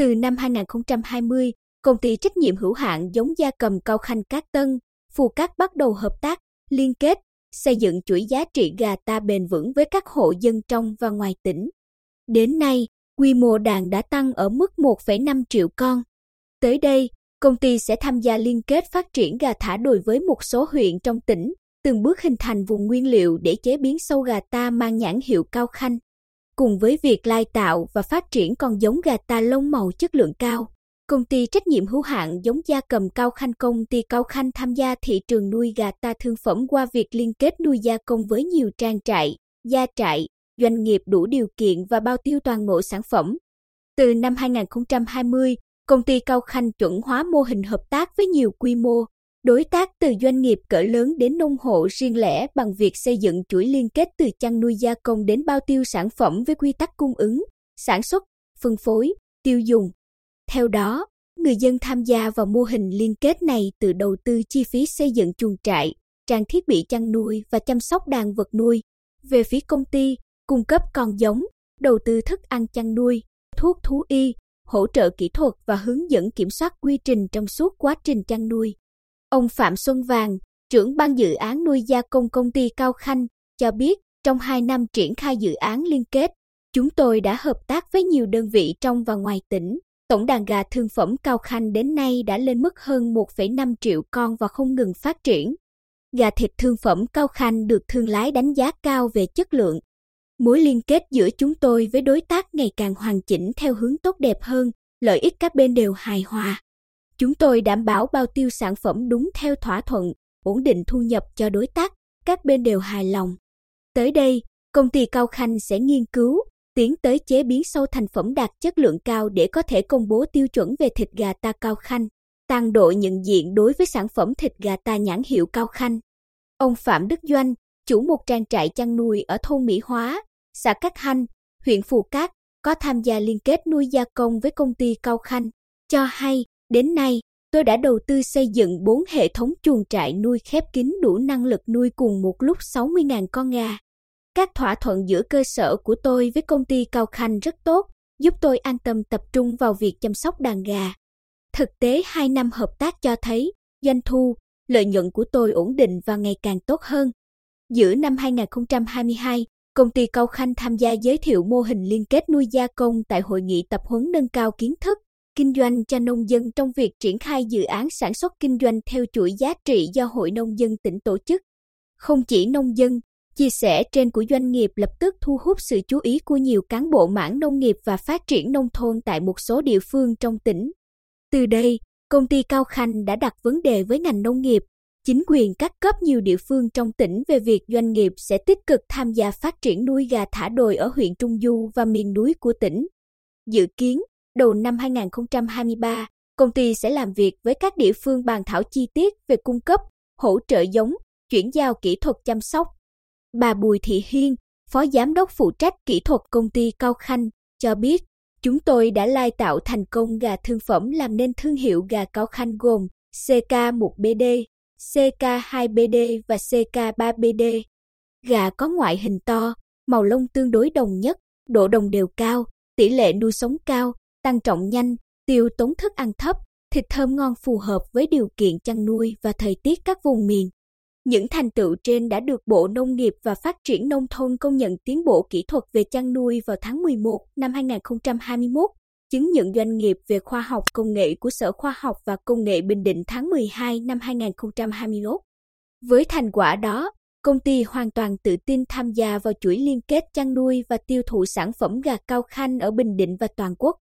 Từ năm 2020, công ty trách nhiệm hữu hạn giống gia cầm Cao Khanh Cát Tân, Phù Cát bắt đầu hợp tác, liên kết, xây dựng chuỗi giá trị gà ta bền vững với các hộ dân trong và ngoài tỉnh. Đến nay, quy mô đàn đã tăng ở mức 1,5 triệu con. Tới đây, công ty sẽ tham gia liên kết phát triển gà thả đồi với một số huyện trong tỉnh, từng bước hình thành vùng nguyên liệu để chế biến sâu gà ta mang nhãn hiệu Cao Khanh. Cùng với việc lai tạo và phát triển con giống gà ta lông màu chất lượng cao, công ty trách nhiệm hữu hạn giống gia cầm Cao Khanh công ty Cao Khanh tham gia thị trường nuôi gà ta thương phẩm qua việc liên kết nuôi gia công với nhiều trang trại, gia trại, doanh nghiệp đủ điều kiện và bao tiêu toàn bộ sản phẩm. Từ năm 2020, công ty Cao Khanh chuẩn hóa mô hình hợp tác với nhiều quy mô, đối tác từ doanh nghiệp cỡ lớn đến nông hộ riêng lẻ bằng việc xây dựng chuỗi liên kết từ chăn nuôi gia công đến bao tiêu sản phẩm với quy tắc cung ứng, sản xuất, phân phối, tiêu dùng. Theo đó, người dân tham gia vào mô hình liên kết này từ đầu tư chi phí xây dựng chuồng trại, trang thiết bị chăn nuôi và chăm sóc đàn vật nuôi. Về phía công ty, cung cấp con giống, đầu tư thức ăn chăn nuôi, thuốc thú y, hỗ trợ kỹ thuật và hướng dẫn kiểm soát quy trình trong suốt quá trình chăn nuôi. Ông Phạm Xuân Vàng, trưởng ban dự án nuôi gia công công ty Cao Khanh, cho biết trong 2 năm triển khai dự án liên kết, chúng tôi đã hợp tác với nhiều đơn vị trong và ngoài tỉnh. Tổng đàn gà thương phẩm Cao Khanh đến nay đã lên mức hơn 1,5 triệu con và không ngừng phát triển. Gà thịt thương phẩm Cao Khanh được thương lái đánh giá cao về chất lượng. Mối liên kết giữa chúng tôi với đối tác ngày càng hoàn chỉnh theo hướng tốt đẹp hơn, lợi ích các bên đều hài hòa. Chúng tôi đảm bảo bao tiêu sản phẩm đúng theo thỏa thuận, ổn định thu nhập cho đối tác, các bên đều hài lòng. Tới đây, công ty Cao Khanh sẽ nghiên cứu, tiến tới chế biến sâu thành phẩm đạt chất lượng cao để có thể công bố tiêu chuẩn về thịt gà ta Cao Khanh, tăng độ nhận diện đối với sản phẩm thịt gà ta nhãn hiệu Cao Khanh. Ông Phạm Đức Doanh, chủ một trang trại chăn nuôi ở thôn Mỹ Hóa, xã Cát Hanh, huyện Phù Cát, có tham gia liên kết nuôi gia công với công ty Cao Khanh, cho hay Đến nay, tôi đã đầu tư xây dựng 4 hệ thống chuồng trại nuôi khép kín đủ năng lực nuôi cùng một lúc 60.000 con gà. Các thỏa thuận giữa cơ sở của tôi với công ty Cao Khanh rất tốt, giúp tôi an tâm tập trung vào việc chăm sóc đàn gà. Thực tế 2 năm hợp tác cho thấy, doanh thu, lợi nhuận của tôi ổn định và ngày càng tốt hơn. Giữa năm 2022, công ty Cao Khanh tham gia giới thiệu mô hình liên kết nuôi gia công tại hội nghị tập huấn nâng cao kiến thức kinh doanh cho nông dân trong việc triển khai dự án sản xuất kinh doanh theo chuỗi giá trị do Hội Nông dân tỉnh tổ chức. Không chỉ nông dân, chia sẻ trên của doanh nghiệp lập tức thu hút sự chú ý của nhiều cán bộ mảng nông nghiệp và phát triển nông thôn tại một số địa phương trong tỉnh. Từ đây, công ty Cao Khanh đã đặt vấn đề với ngành nông nghiệp, chính quyền các cấp nhiều địa phương trong tỉnh về việc doanh nghiệp sẽ tích cực tham gia phát triển nuôi gà thả đồi ở huyện Trung Du và miền núi của tỉnh. Dự kiến, đầu năm 2023, công ty sẽ làm việc với các địa phương bàn thảo chi tiết về cung cấp, hỗ trợ giống, chuyển giao kỹ thuật chăm sóc. Bà Bùi Thị Hiên, Phó Giám đốc phụ trách kỹ thuật công ty Cao Khanh, cho biết, chúng tôi đã lai tạo thành công gà thương phẩm làm nên thương hiệu gà Cao Khanh gồm CK1BD, CK2BD và CK3BD. Gà có ngoại hình to, màu lông tương đối đồng nhất, độ đồng đều cao, tỷ lệ nuôi sống cao, tăng trọng nhanh, tiêu tốn thức ăn thấp, thịt thơm ngon phù hợp với điều kiện chăn nuôi và thời tiết các vùng miền. Những thành tựu trên đã được Bộ Nông nghiệp và Phát triển Nông thôn công nhận tiến bộ kỹ thuật về chăn nuôi vào tháng 11 năm 2021, chứng nhận doanh nghiệp về khoa học công nghệ của Sở Khoa học và Công nghệ Bình Định tháng 12 năm 2021. Với thành quả đó, công ty hoàn toàn tự tin tham gia vào chuỗi liên kết chăn nuôi và tiêu thụ sản phẩm gà cao khanh ở Bình Định và toàn quốc.